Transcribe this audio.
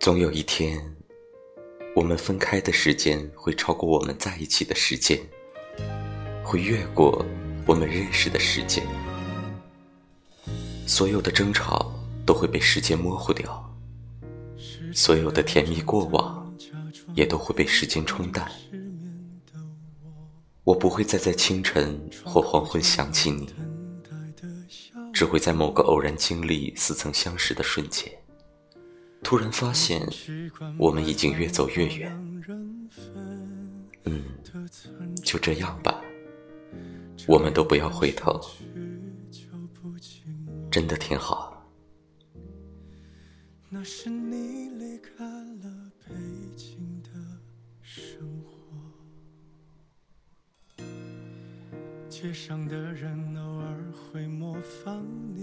总有一天，我们分开的时间会超过我们在一起的时间，会越过我们认识的时间。所有的争吵都会被时间模糊掉，所有的甜蜜过往也都会被时间冲淡。我不会再在清晨或黄昏想起你，只会在某个偶然经历似曾相识的瞬间。突然发现，我们已经越走越远。嗯，就这样吧，我们都不要回头，真的挺好。那是你离开了北京的生活，街上的人偶尔会模仿你。